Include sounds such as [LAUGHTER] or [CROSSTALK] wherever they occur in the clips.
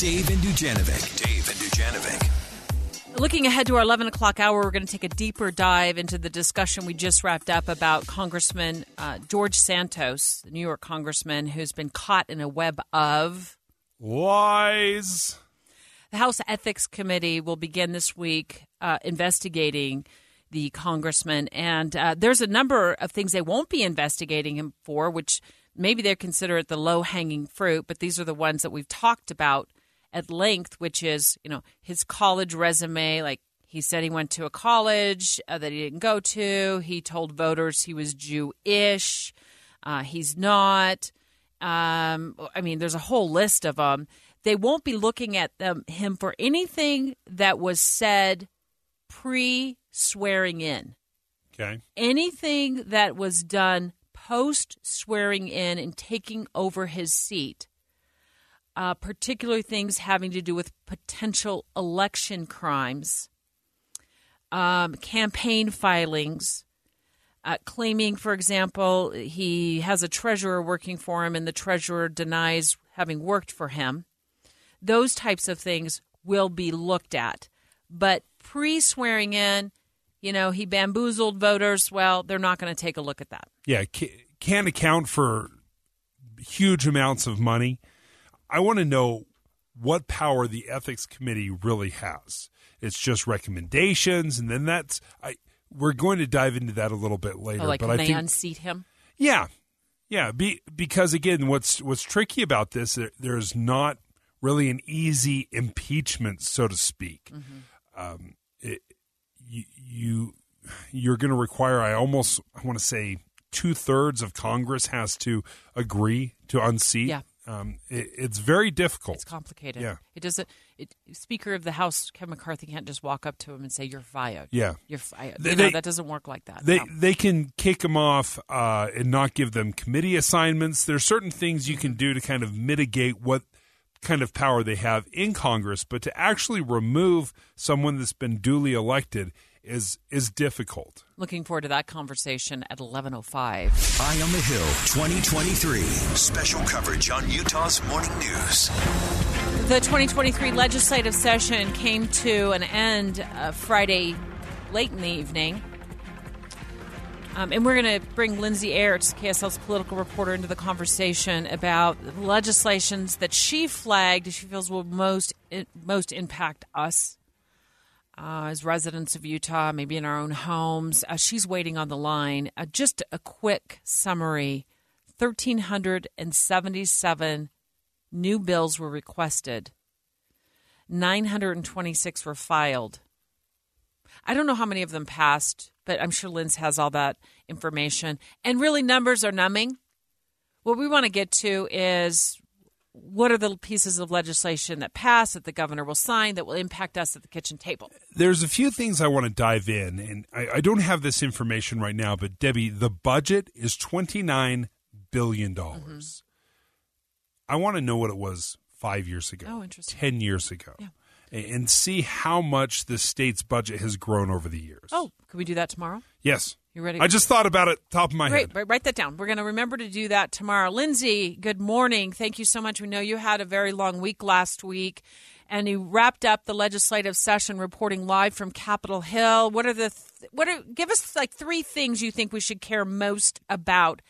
Dave and Dujanovic. Dave and Dujanovic. Looking ahead to our 11 o'clock hour, we're going to take a deeper dive into the discussion we just wrapped up about Congressman uh, George Santos, the New York congressman who's been caught in a web of lies. The House Ethics Committee will begin this week uh, investigating the congressman. And uh, there's a number of things they won't be investigating him for, which maybe they consider it the low hanging fruit, but these are the ones that we've talked about at length, which is, you know, his college resume. Like he said he went to a college uh, that he didn't go to. He told voters he was Jewish. Uh, he's not. Um, I mean, there's a whole list of them. They won't be looking at them, him for anything that was said pre swearing in. Okay. Anything that was done post swearing in and taking over his seat, uh, particularly things having to do with potential election crimes, um, campaign filings. Uh, claiming, for example, he has a treasurer working for him and the treasurer denies having worked for him. Those types of things will be looked at. But pre swearing in, you know, he bamboozled voters. Well, they're not going to take a look at that. Yeah, can't account for huge amounts of money. I want to know what power the ethics committee really has. It's just recommendations, and then that's I. We're going to dive into that a little bit later. Oh, like but can I they think, unseat him? Yeah, yeah. Be, because again, what's what's tricky about this? There, there's not really an easy impeachment, so to speak. Mm-hmm. Um, it, you, you you're going to require. I almost I want to say two thirds of Congress has to agree to unseat. Yeah. Um, it, it's very difficult. It's complicated. Yeah. It doesn't. It, Speaker of the House Kevin McCarthy can't just walk up to him and say you're fired. Yeah. You're fired. They, you know, they, that doesn't work like that. They no. they can kick them off uh, and not give them committee assignments. There's certain things you can do to kind of mitigate what kind of power they have in Congress, but to actually remove someone that's been duly elected is is difficult. Looking forward to that conversation at 11:05. Eye on the Hill 2023 special coverage on Utah's morning news. The 2023 legislative session came to an end uh, Friday late in the evening. Um, and we're going to bring Lindsay Aerts, KSL's political reporter, into the conversation about legislations that she flagged she feels will most most impact us uh, as residents of Utah, maybe in our own homes. Uh, she's waiting on the line. Uh, just a quick summary 1,377 new bills were requested, 926 were filed. I don't know how many of them passed, but I'm sure Linz has all that information. And really, numbers are numbing. What we want to get to is what are the pieces of legislation that pass that the governor will sign that will impact us at the kitchen table? There's a few things I want to dive in, and I, I don't have this information right now, but Debbie, the budget is $29 billion. Mm-hmm. I want to know what it was five years ago, oh, interesting. 10 years ago. Yeah. And see how much the state's budget has grown over the years. Oh, can we do that tomorrow? Yes. You ready? I just thought about it top of my Great. head. Write that down. We're going to remember to do that tomorrow. Lindsay, good morning. Thank you so much. We know you had a very long week last week, and you wrapped up the legislative session reporting live from Capitol Hill. What are the th- what are give us like three things you think we should care most about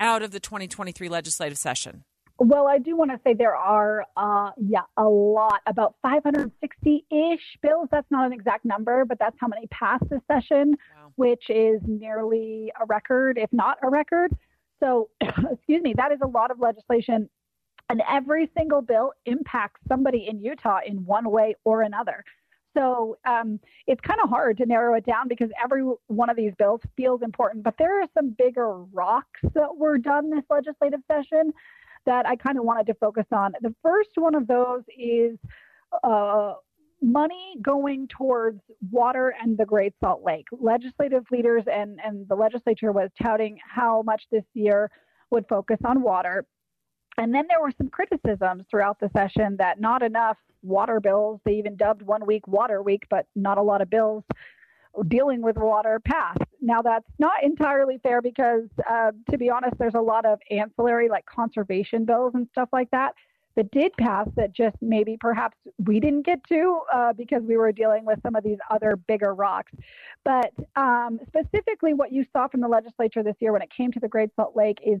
out of the 2023 legislative session? Well, I do want to say there are, uh, yeah, a lot, about 560 ish bills. That's not an exact number, but that's how many passed this session, wow. which is nearly a record, if not a record. So, [COUGHS] excuse me, that is a lot of legislation. And every single bill impacts somebody in Utah in one way or another. So um, it's kind of hard to narrow it down because every one of these bills feels important. But there are some bigger rocks that were done this legislative session that I kind of wanted to focus on. The first one of those is uh, money going towards water and the Great Salt Lake. Legislative leaders and, and the legislature was touting how much this year would focus on water. And then there were some criticisms throughout the session that not enough water bills, they even dubbed one week Water Week, but not a lot of bills dealing with water passed. Now, that's not entirely fair because, uh, to be honest, there's a lot of ancillary, like conservation bills and stuff like that, that did pass that just maybe perhaps we didn't get to uh, because we were dealing with some of these other bigger rocks. But um, specifically, what you saw from the legislature this year when it came to the Great Salt Lake is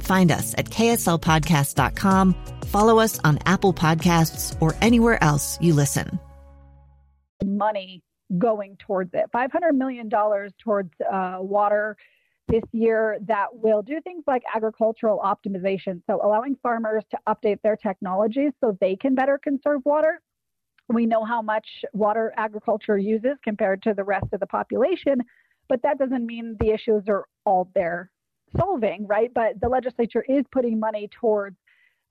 Find us at kslpodcast.com Follow us on Apple Podcasts or anywhere else you listen. Money going towards it $500 million towards uh, water this year that will do things like agricultural optimization. So, allowing farmers to update their technologies so they can better conserve water. We know how much water agriculture uses compared to the rest of the population, but that doesn't mean the issues are all there solving, right? But the legislature is putting money towards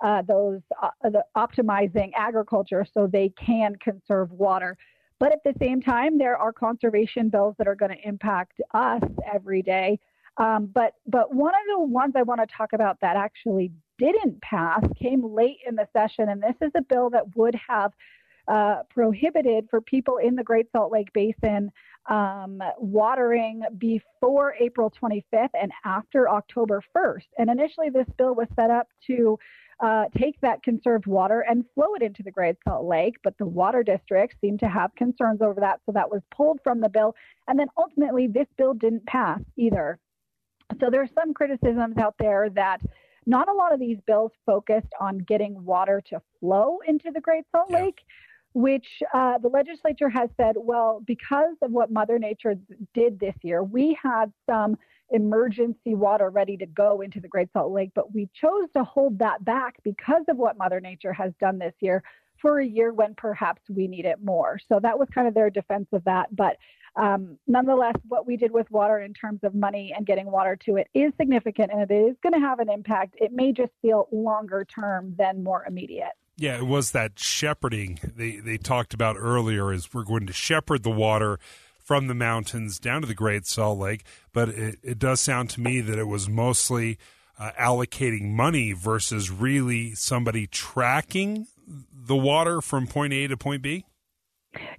uh, those uh, the optimizing agriculture so they can conserve water. But at the same time, there are conservation bills that are going to impact us every day. Um, but but one of the ones I want to talk about that actually didn't pass came late in the session, and this is a bill that would have uh, prohibited for people in the Great Salt Lake Basin um, watering before April 25th and after October 1st. And initially, this bill was set up to uh, take that conserved water and flow it into the Great Salt Lake. But the water districts seem to have concerns over that. So that was pulled from the bill. And then ultimately, this bill didn't pass either. So there's some criticisms out there that not a lot of these bills focused on getting water to flow into the Great Salt yeah. Which uh, the legislature has said, well, because of what Mother Nature did this year, we had some emergency water ready to go into the Great Salt Lake, but we chose to hold that back because of what Mother Nature has done this year for a year when perhaps we need it more. So that was kind of their defense of that. But um, nonetheless, what we did with water in terms of money and getting water to it is significant and it is going to have an impact. It may just feel longer term than more immediate. Yeah, it was that shepherding they, they talked about earlier is we're going to shepherd the water from the mountains down to the Great Salt Lake. But it, it does sound to me that it was mostly uh, allocating money versus really somebody tracking the water from point A to point B.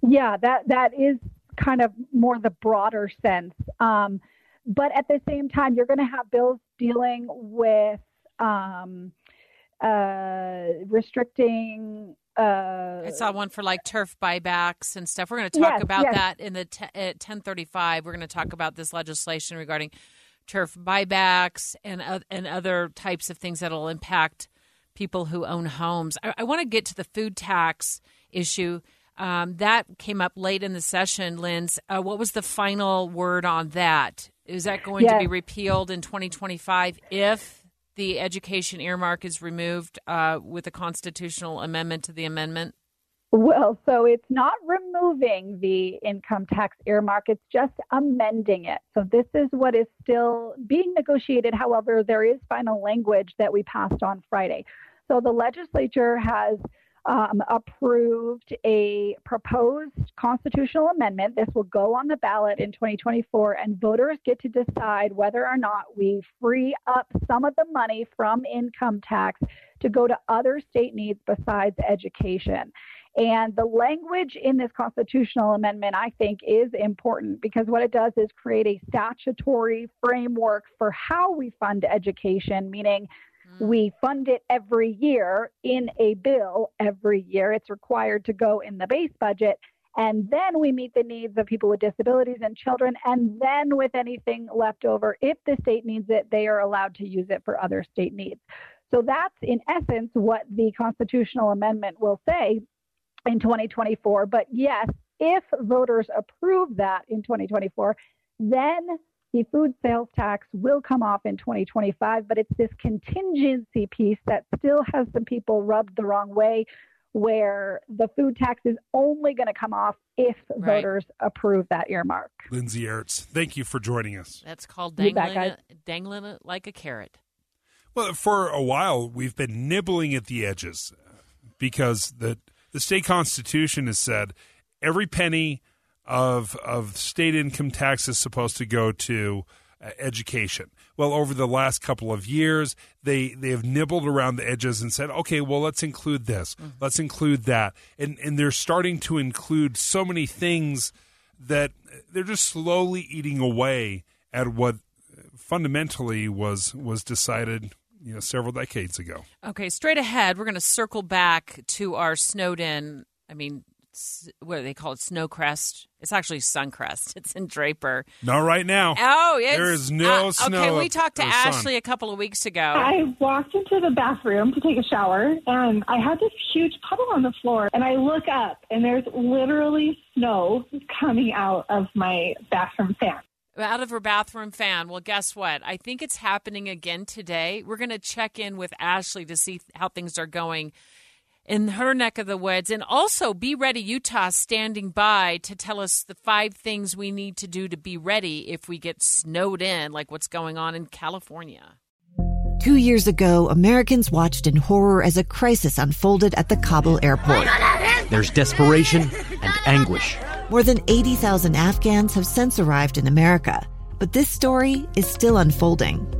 Yeah, that that is kind of more the broader sense. Um, but at the same time, you're going to have bills dealing with um, uh, restricting uh, I saw one for like turf buybacks and stuff. We're going to talk yes, about yes. that in the te- at ten thirty five. We're going to talk about this legislation regarding turf buybacks and uh, and other types of things that'll impact people who own homes. I, I want to get to the food tax issue. Um, that came up late in the session, Linz. Uh, what was the final word on that? Is that going yes. to be repealed in 2025 if the education earmark is removed uh, with a constitutional amendment to the amendment? Well, so it's not removing the income tax earmark, it's just amending it. So this is what is still being negotiated. However, there is final language that we passed on Friday. So the legislature has um, approved a proposed constitutional amendment. This will go on the ballot in 2024, and voters get to decide whether or not we free up some of the money from income tax to go to other state needs besides education. And the language in this constitutional amendment, I think, is important because what it does is create a statutory framework for how we fund education, meaning. We fund it every year in a bill every year. It's required to go in the base budget. And then we meet the needs of people with disabilities and children. And then, with anything left over, if the state needs it, they are allowed to use it for other state needs. So that's in essence what the constitutional amendment will say in 2024. But yes, if voters approve that in 2024, then the food sales tax will come off in 2025. But it's this contingency piece that still has some people rubbed the wrong way, where the food tax is only going to come off if right. voters approve that earmark. Lindsay Aerts, thank you for joining us. That's called dangling, dangling it like a carrot. Well, for a while, we've been nibbling at the edges because the the state constitution has said every penny of of state income tax is supposed to go to uh, education. Well, over the last couple of years, they they have nibbled around the edges and said, okay, well, let's include this, mm-hmm. let's include that, and and they're starting to include so many things that they're just slowly eating away at what fundamentally was was decided you know several decades ago. Okay, straight ahead, we're going to circle back to our Snowden. I mean, what do they call it? Snowcrest. It's actually Suncrest. [LAUGHS] It's in Draper. Not right now. Oh, there is no uh, snow. Okay, we talked to Ashley sun. a couple of weeks ago. I walked into the bathroom to take a shower, and I had this huge puddle on the floor. And I look up, and there's literally snow coming out of my bathroom fan out of her bathroom fan. Well, guess what? I think it's happening again today. We're going to check in with Ashley to see how things are going in her neck of the woods. And also, Be Ready Utah standing by to tell us the five things we need to do to be ready if we get snowed in, like what's going on in California. Two years ago, Americans watched in horror as a crisis unfolded at the Kabul airport. There's desperation and anguish. More than 80,000 Afghans have since arrived in America, but this story is still unfolding.